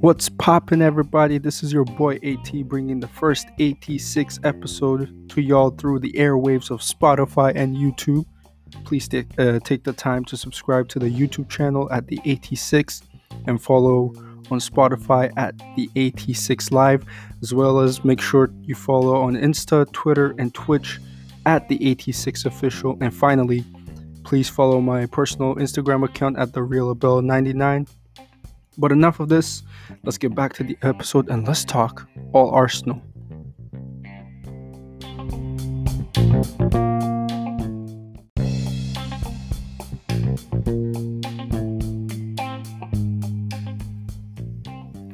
What's poppin', everybody? This is your boy AT bringing the first AT6 episode to y'all through the airwaves of Spotify and YouTube. Please take, uh, take the time to subscribe to the YouTube channel at the AT6 and follow on Spotify at the AT6 Live, as well as make sure you follow on Insta, Twitter, and Twitch at the AT6 Official. And finally, please follow my personal Instagram account at the Real 99 but enough of this. Let's get back to the episode and let's talk all Arsenal.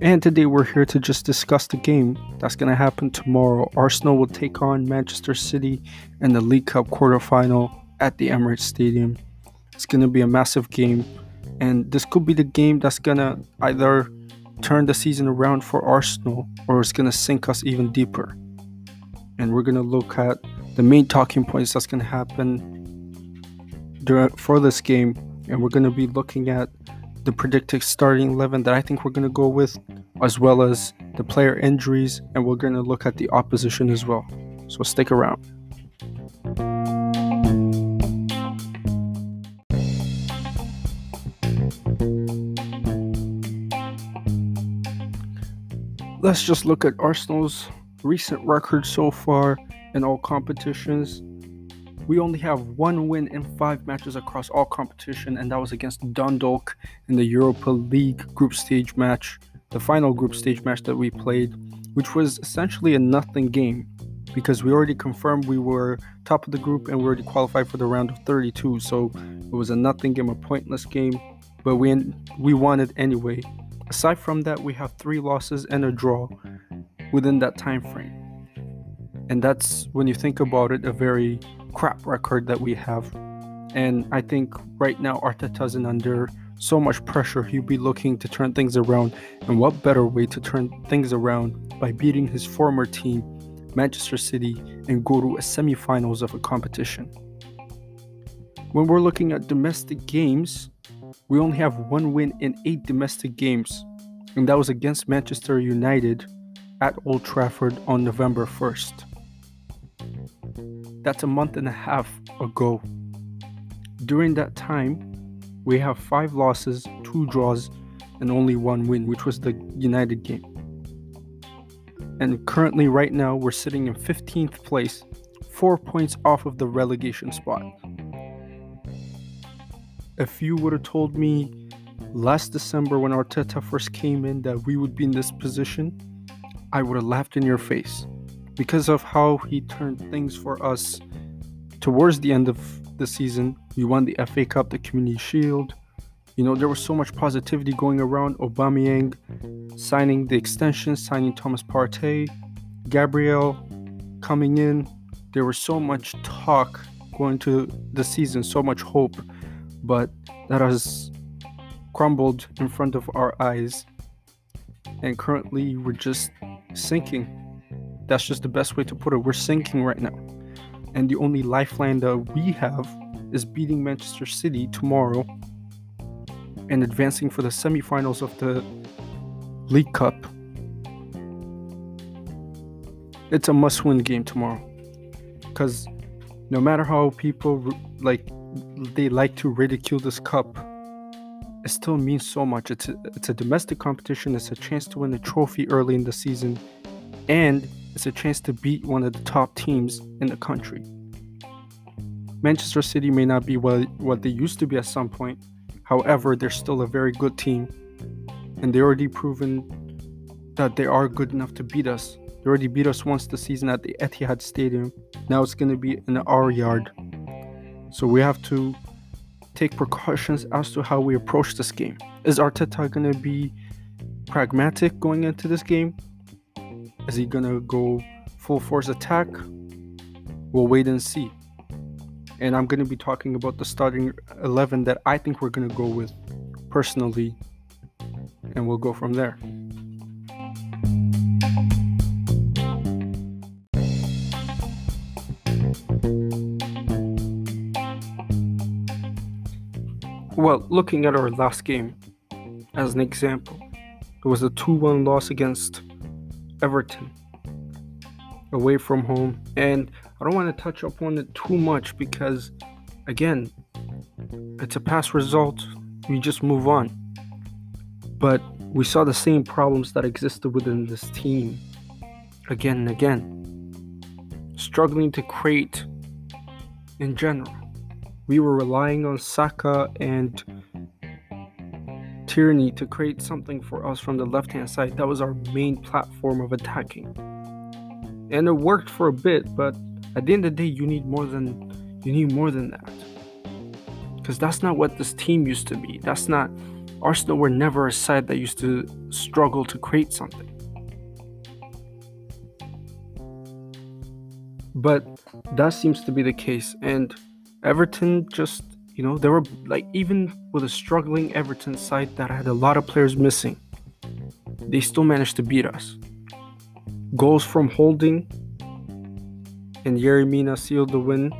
And today we're here to just discuss the game that's going to happen tomorrow. Arsenal will take on Manchester City in the League Cup quarterfinal at the Emirates Stadium. It's going to be a massive game and this could be the game that's gonna either turn the season around for Arsenal or it's gonna sink us even deeper. And we're gonna look at the main talking points that's gonna happen during, for this game, and we're gonna be looking at the predicted starting 11 that I think we're gonna go with, as well as the player injuries, and we're gonna look at the opposition as well. So stick around. Let's just look at Arsenal's recent record so far in all competitions. We only have one win in five matches across all competition, and that was against Dundalk in the Europa League group stage match, the final group stage match that we played, which was essentially a nothing game because we already confirmed we were top of the group and we already qualified for the round of 32. So it was a nothing game, a pointless game, but we we won it anyway Aside from that, we have three losses and a draw within that time frame. And that's when you think about it, a very crap record that we have. And I think right now Arteta's in under so much pressure, he'll be looking to turn things around. And what better way to turn things around by beating his former team, Manchester City, and go to a semi-finals of a competition. When we're looking at domestic games, we only have one win in eight domestic games, and that was against Manchester United at Old Trafford on November 1st. That's a month and a half ago. During that time, we have five losses, two draws, and only one win, which was the United game. And currently, right now, we're sitting in 15th place, four points off of the relegation spot if you would have told me last December when Arteta first came in that we would be in this position, I would have laughed in your face because of how he turned things for us towards the end of the season. We won the FA Cup, the Community Shield. You know, there was so much positivity going around. Aubameyang signing the extension, signing Thomas Partey, Gabriel coming in. There was so much talk going to the season, so much hope but that has crumbled in front of our eyes. And currently, we're just sinking. That's just the best way to put it. We're sinking right now. And the only lifeline that we have is beating Manchester City tomorrow and advancing for the semifinals of the League Cup. It's a must win game tomorrow. Because no matter how people like they like to ridicule this cup, it still means so much. It's a, it's a domestic competition, it's a chance to win a trophy early in the season, and it's a chance to beat one of the top teams in the country. Manchester City may not be what, what they used to be at some point, however, they're still a very good team, and they already proven that they are good enough to beat us. They already beat us once the season at the Etihad Stadium. Now it's going to be in our yard. So we have to take precautions as to how we approach this game. Is Arteta going to be pragmatic going into this game? Is he going to go full force attack? We'll wait and see. And I'm going to be talking about the starting 11 that I think we're going to go with personally. And we'll go from there. Well, looking at our last game as an example, it was a 2 1 loss against Everton away from home. And I don't want to touch upon it too much because, again, it's a past result. We just move on. But we saw the same problems that existed within this team again and again. Struggling to create in general. We were relying on Saka and Tierney to create something for us from the left hand side. That was our main platform of attacking. And it worked for a bit, but at the end of the day, you need more than you need more than that. Because that's not what this team used to be. That's not Arsenal were never a side that used to struggle to create something. But that seems to be the case. And Everton just, you know, they were like, even with a struggling Everton side that had a lot of players missing, they still managed to beat us. Goals from Holding and Yerry Mina sealed the win.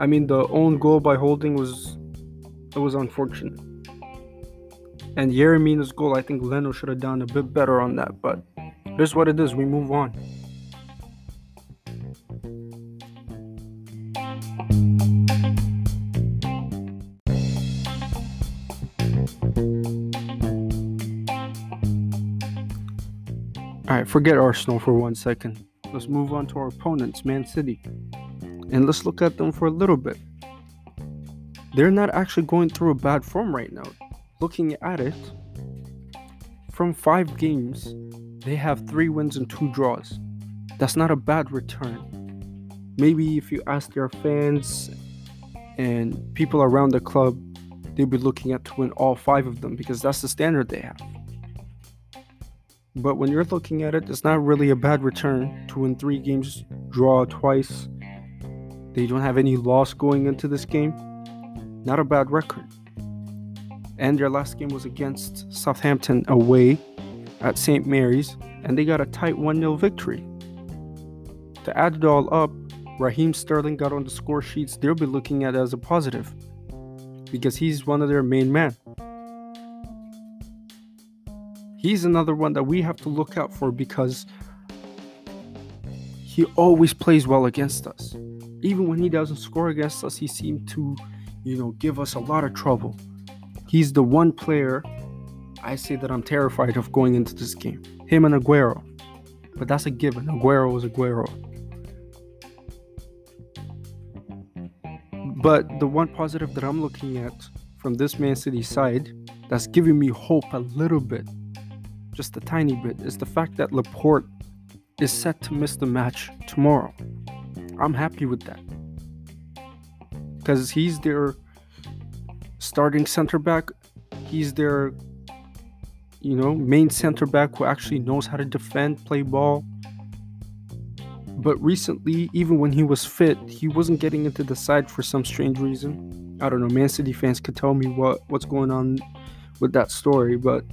I mean, the own goal by Holding was it was unfortunate. And Yerry Mina's goal, I think Leno should have done a bit better on that, but is what it is. We move on. Forget Arsenal for one second. Let's move on to our opponents, Man City. And let's look at them for a little bit. They're not actually going through a bad form right now. Looking at it, from five games, they have three wins and two draws. That's not a bad return. Maybe if you ask their fans and people around the club, they'd be looking at to win all five of them because that's the standard they have. But when you're looking at it, it's not really a bad return to win three games, draw twice. They don't have any loss going into this game. Not a bad record. And their last game was against Southampton away at St. Mary's, and they got a tight 1 0 victory. To add it all up, Raheem Sterling got on the score sheets. They'll be looking at as a positive because he's one of their main men he's another one that we have to look out for because he always plays well against us. Even when he doesn't score against us, he seems to, you know, give us a lot of trouble. He's the one player I say that I'm terrified of going into this game. Him and Aguero. But that's a given. Aguero is Aguero. But the one positive that I'm looking at from this Man City side that's giving me hope a little bit just a tiny bit, is the fact that Laporte is set to miss the match tomorrow. I'm happy with that. Because he's their starting center back. He's their, you know, main center back who actually knows how to defend, play ball. But recently, even when he was fit, he wasn't getting into the side for some strange reason. I don't know. Man City fans could tell me what what's going on with that story, but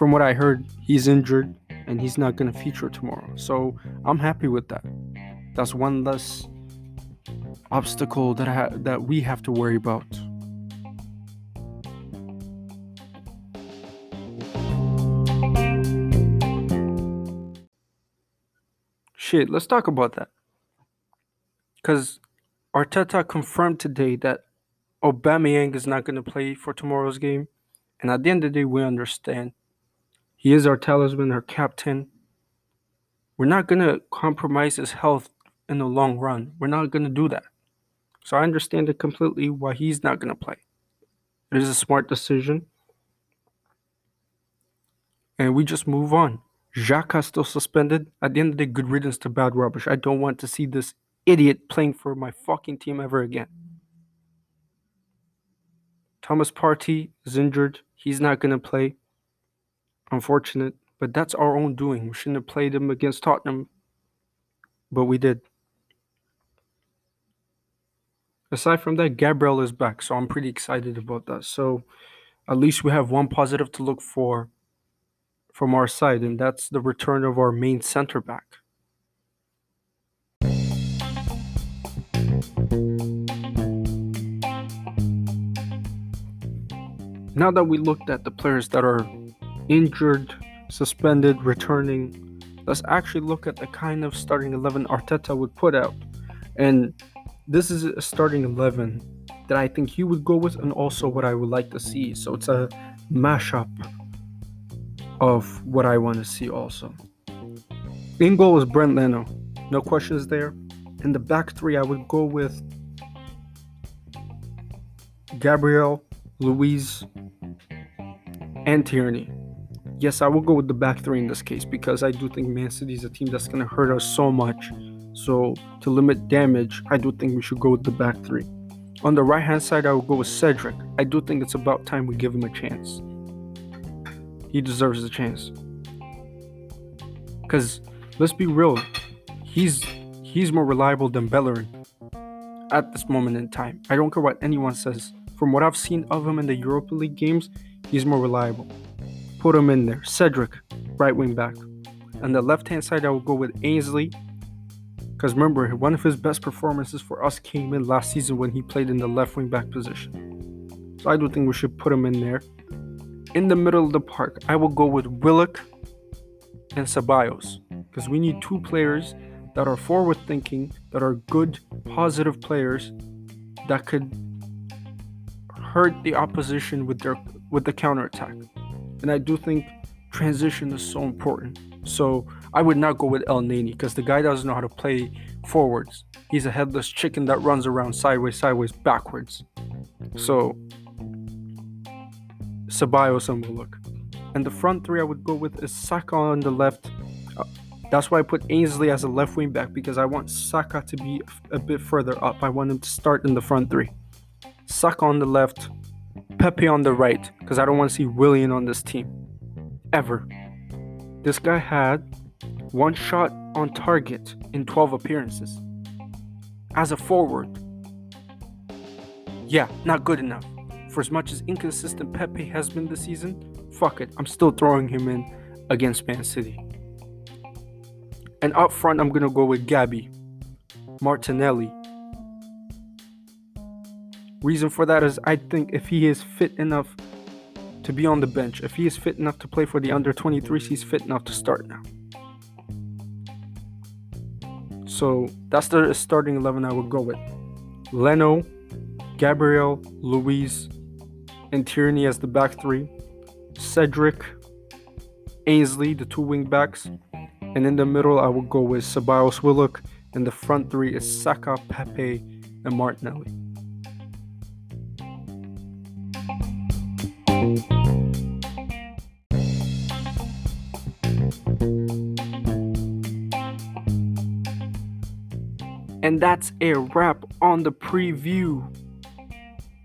from what I heard, he's injured and he's not going to feature tomorrow. So I'm happy with that. That's one less obstacle that ha- that we have to worry about. Shit, let's talk about that. Cause Arteta confirmed today that Aubameyang is not going to play for tomorrow's game, and at the end of the day, we understand he is our talisman, our captain. We're not going to compromise his health in the long run. We're not going to do that. So I understand it completely why he's not going to play. It is a smart decision. And we just move on. Xhaka still suspended. At the end of the day, good riddance to bad rubbish. I don't want to see this idiot playing for my fucking team ever again. Thomas Partey is injured. He's not going to play. Unfortunate, but that's our own doing. We shouldn't have played them against Tottenham, but we did. Aside from that, Gabriel is back, so I'm pretty excited about that. So at least we have one positive to look for from our side, and that's the return of our main center back. now that we looked at the players that are injured, suspended, returning, let's actually look at the kind of starting 11 Arteta would put out. And this is a starting 11 that I think he would go with, and also what I would like to see. So it's a mashup of what I want to see also. In goal is Bernd Leno. No questions there. In the back three, I would go with Gabriel, Luiz, and Tierney. Yes, I will go with the back three in this case because I do think Man City is a team that's going to hurt us so much. So, to limit damage, I do think we should go with the back three. On the right hand side, I will go with Cedric. I do think it's about time we give him a chance. He deserves a chance. Because, let's be real, he's he's more reliable than Bellerin at this moment in time. I don't care what anyone says. From what I've seen of him in the Europa League games, he's more reliable. Put him in there. Cedric, right wing back. On the left hand side, I will go with Ainsley. Because remember, one of his best performances for us came in last season when he played in the left wing back position. So I do think we should put him in there. In the middle of the park, I will go with Willock and Ceballos. Because we need two players that are forward thinking, that are good, positive players that could hurt the opposition with their with the counter attack. And I do think transition is so important. So I would not go with Elneny because the guy doesn't know how to play forwards. He's a headless chicken that runs around sideways, sideways, backwards. So Ceballos and Willock. And the front three I would go with is Saka on the left. Uh, that's why I put Ainsley as a left wing back because I want Saka to be a bit further up. I want him to start in the front three. Saka on the left, Pepe on the right, because I don't want to see Willian on this team. Ever. This guy had one shot on target in 12 appearances. As a forward. Yeah, not good enough. For as much as inconsistent Pepe has been this season, fuck it, I'm still throwing him in against Man City. And up front, I'm gonna go with Gabby, Martinelli, Reason for that is I think if he is fit enough to be on the bench, if he is fit enough to play for the under 23s, he's fit enough to start now. So that's the starting 11 I would go with. Leno, Gabriel, Luiz, and Tierney as the back three. Cedric, Ainsley, the two wing backs. And in the middle, I would go with Ceballos Willock. And the front three is Saka, Pepe, and Martinelli. And that's a wrap on the preview.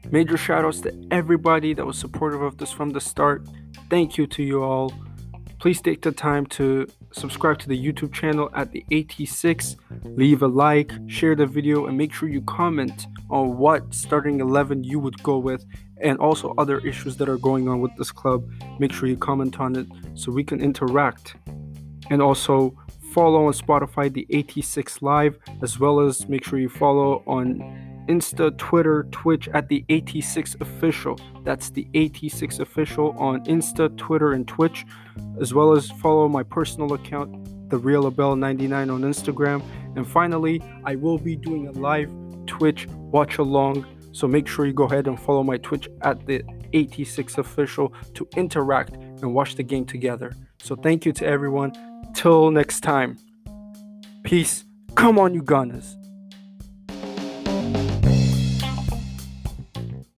Major shoutouts to everybody that was supportive of this from the start. Thank you to you all. Please take the time to subscribe to the YouTube channel at the AT6. Leave a like, share the video, and make sure you comment on what starting 11 you would go with and also other issues that are going on with this club. Make sure you comment on it so we can interact. And also follow on Spotify the AT6 Live, as well as make sure you follow on Insta, Twitter, Twitch at the AT6 Official. That's the AT6 Official on Insta, Twitter, and Twitch, as well as follow my personal account, the Real Abel 99 on Instagram. And finally, I will be doing a live Twitch watch along so make sure you go ahead and follow my Twitch at the AT6 official to interact and watch the game together. So thank you to everyone. Till next time. Peace. Come on, you Gunners.